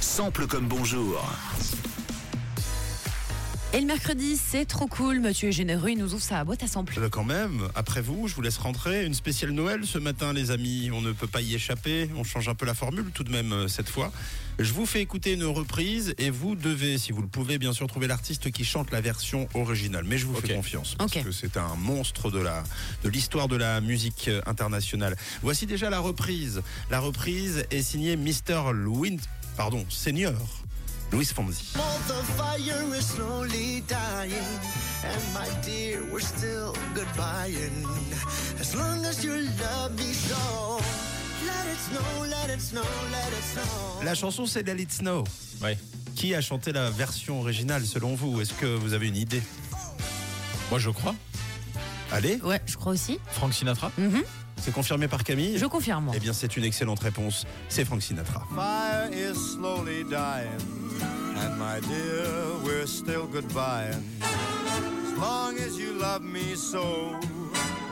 Sample comme bonjour. Et le mercredi, c'est trop cool. Mathieu est généreux, il nous ouvre sa boîte à samples. Euh, Quand même, après vous, je vous laisse rentrer. Une spéciale Noël ce matin, les amis. On ne peut pas y échapper. On change un peu la formule tout de même euh, cette fois. Je vous fais écouter une reprise et vous devez, si vous le pouvez, bien sûr, trouver l'artiste qui chante la version originale. Mais je vous fais confiance parce que c'est un monstre de la de l'histoire de la musique euh, internationale. Voici déjà la reprise. La reprise est signée Mr. Louis, pardon, Senior. Louis Fonzi. The fire is slowly dying, and my dear, we're still goodbying. As long as you love me so, let it snow, let it snow, let it snow. La chanson c'est Let It Snow. Ouais. Qui a chanté la version originale selon vous? Est-ce que vous avez une idée? Moi, je crois. Allez, Ouais, je crois aussi. Frank Sinatra Mhm. C'est confirmé par Camille Je confirme. moi. Eh bien, c'est une excellente réponse. C'est Frank Sinatra. Fire is slowly dying, and my dear, we're still goodbying. As long as you love me so,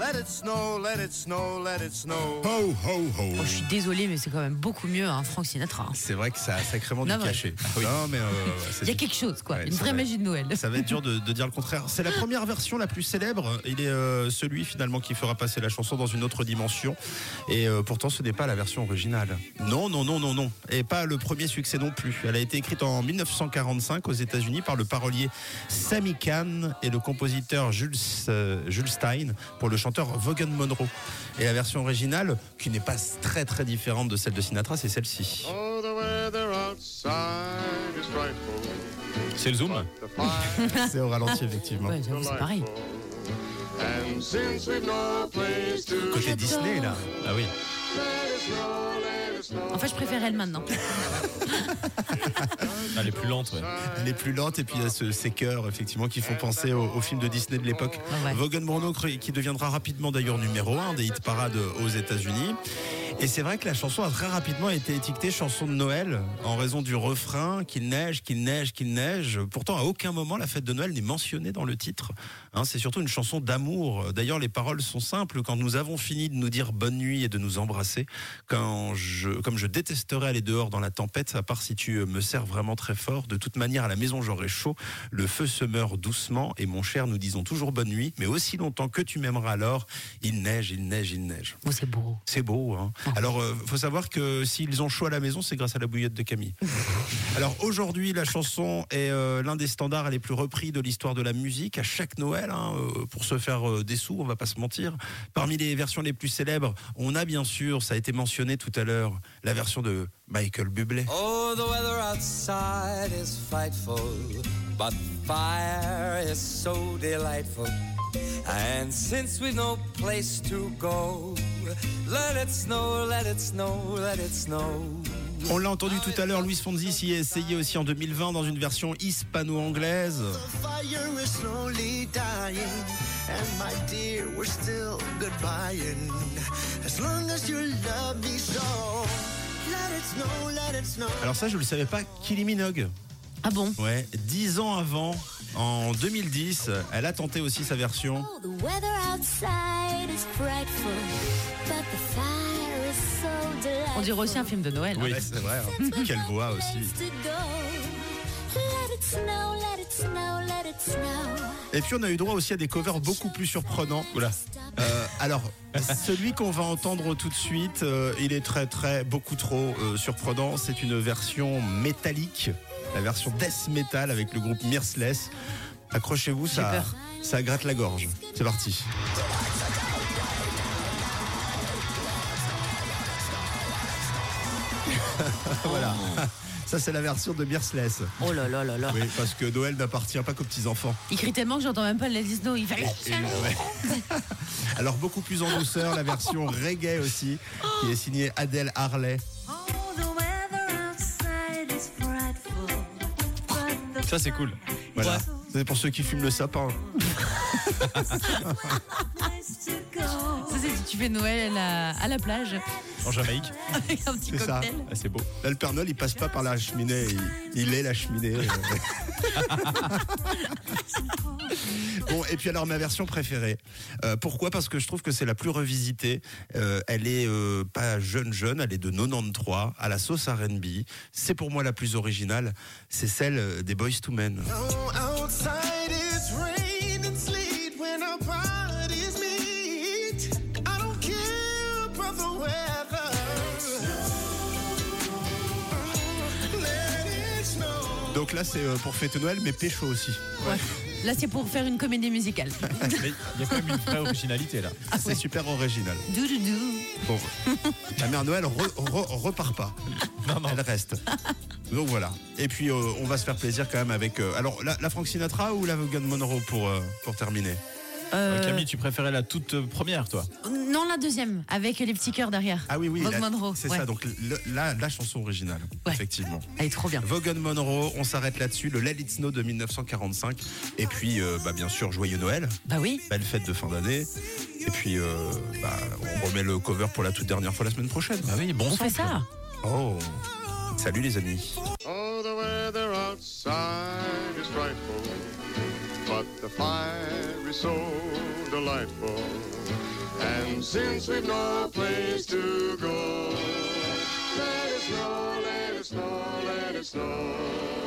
let it snow, let it snow, let it snow. Ho, ho, ho. Oh, je suis désolée, mais c'est quand même beaucoup mieux, hein, Frank Sinatra. hein. C'est vrai que ça a sacrément Non, du cachet. Non, mais euh, c'est Il y a du- quelque chose, quoi. Ouais, Une c'est vraie vrai. magie de Noël. Ça va être dur de, de dire le contraire. C'est la première version la plus célèbre. Il est euh, celui finalement qui fera passer la chanson dans une autre dimension. Et euh, pourtant, ce n'est pas la version originale. Non, non, non, non, non. Et pas le premier succès non plus. Elle a été écrite en 1945 aux États-Unis par le parolier Sammy Kahn et le compositeur Jules, euh, Jules Stein pour le chanteur Vaughan Monroe. Et la version originale, qui n'est pas très très différente de celle de Sinatra, c'est celle-ci. Oh, the weather outside is frightful. C'est le zoom C'est au ralenti, effectivement. Ouais, c'est pareil. Côté Disney, là. Ah oui. En fait, je préfère elle maintenant. Elle est plus lente, ouais. Elle est plus lente et puis il y a ce- ces chœurs effectivement qui font penser au, au film de Disney de l'époque. Ouais. Vaughan Monroe qui deviendra rapidement d'ailleurs numéro un des hit parades aux États-Unis. Et c'est vrai que la chanson a très rapidement été étiquetée chanson de Noël en raison du refrain qu'il neige, qu'il neige, qu'il neige. Pourtant, à aucun moment la fête de Noël n'est mentionnée dans le titre. Hein, c'est surtout une chanson d'amour. D'ailleurs, les paroles sont simples. Quand nous avons fini de nous dire bonne nuit et de nous embrasser, quand je, comme je détesterais aller dehors dans la tempête, à part si tu me sers vraiment très fort, de toute manière à la maison j'aurai chaud, le feu se meurt doucement et mon cher, nous disons toujours bonne nuit, mais aussi longtemps que tu m'aimeras alors, il neige, il neige, il neige. Oh, c'est beau. C'est beau, hein. Alors, euh, faut savoir que s'ils ont chaud à la maison, c'est grâce à la bouillotte de Camille. Alors aujourd'hui, la chanson est euh, l'un des standards les plus repris de l'histoire de la musique à chaque Noël, hein, euh, pour se faire euh, des sous, on va pas se mentir. Parmi les versions les plus célèbres, on a bien sûr, ça a été mentionné tout à l'heure, la version de Michael Bublé. Oh, the weather outside is frightful, but fire is so delightful. And since we've no place to go, let it snow, let it snow, let it snow. On l'a entendu tout à l'heure, Luis Fonzi s'y est essayé aussi en 2020 dans une version hispano-anglaise. Alors ça, je le savais pas, Kylie Minogue. Ah bon Ouais, dix ans avant, en 2010, elle a tenté aussi sa version. On dirait aussi un film de Noël. hein. Oui, c'est vrai. hein. Quelle voix aussi. Et puis on a eu droit aussi à des covers beaucoup plus surprenants. Oula. Euh, alors, celui qu'on va entendre tout de suite, euh, il est très très beaucoup trop euh, surprenant. C'est une version métallique, la version death metal avec le groupe Merciless. Accrochez-vous, ça, ça gratte la gorge. C'est parti. voilà. Ça, c'est la version de Merciless. Oh là là là là. Oui, parce que Noël n'appartient pas qu'aux petits-enfants. Il crie tellement que j'entends même pas It Snow. Il fait. Alors beaucoup plus en douceur, la version reggae aussi, qui est signée Adèle Harley. Ça, c'est cool. Voilà. C'est pour ceux qui fument le sapin. Ça, c'est si tu fais Noël à la, à la plage. En Jamaïque. avec un petit C'est ça. cocktail. Ah, c'est beau. Là, le Père Noël, il passe pas par la cheminée, il, il est la cheminée. bon, et puis alors ma version préférée. Euh, pourquoi? Parce que je trouve que c'est la plus revisitée. Euh, elle est euh, pas jeune jeune, elle est de 93 à la sauce R&B. C'est pour moi la plus originale. C'est celle des Boys to Men. Oh, Donc là, c'est euh, pour fêter Noël, mais pécho aussi. Ouais. Là, c'est pour faire une comédie musicale. Mais il y a quand même une vraie originalité là. C'est super original. Doudoudou. Bon, la mère Noël re- re- repart pas. Non, non. Elle reste. Donc voilà. Et puis euh, on va se faire plaisir quand même avec. euh, alors la, la Frank Sinatra ou la Vaughan Monroe pour euh, pour terminer? Euh, Camille, tu préférais la toute euh, première, toi non, la deuxième, avec les petits cœurs derrière. Ah oui oui. Vaughan la- Monroe, C'est ouais. ça. Donc le- la, la chanson originale. Ouais. Effectivement. Elle est trop bien. Vaughan Monroe. On s'arrête là-dessus. Le Let It Snow de 1945. Et puis euh, bah, bien sûr joyeux Noël. Bah oui. Belle fête de fin d'année. Et puis euh, bah, on remet le cover pour la toute dernière fois la semaine prochaine. Ah oui, bon On fait ça. Oh. Salut les amis. Oh, the weather outside But the fire is so delightful, and since we've no place to go, let it snow, let it snow, let it snow.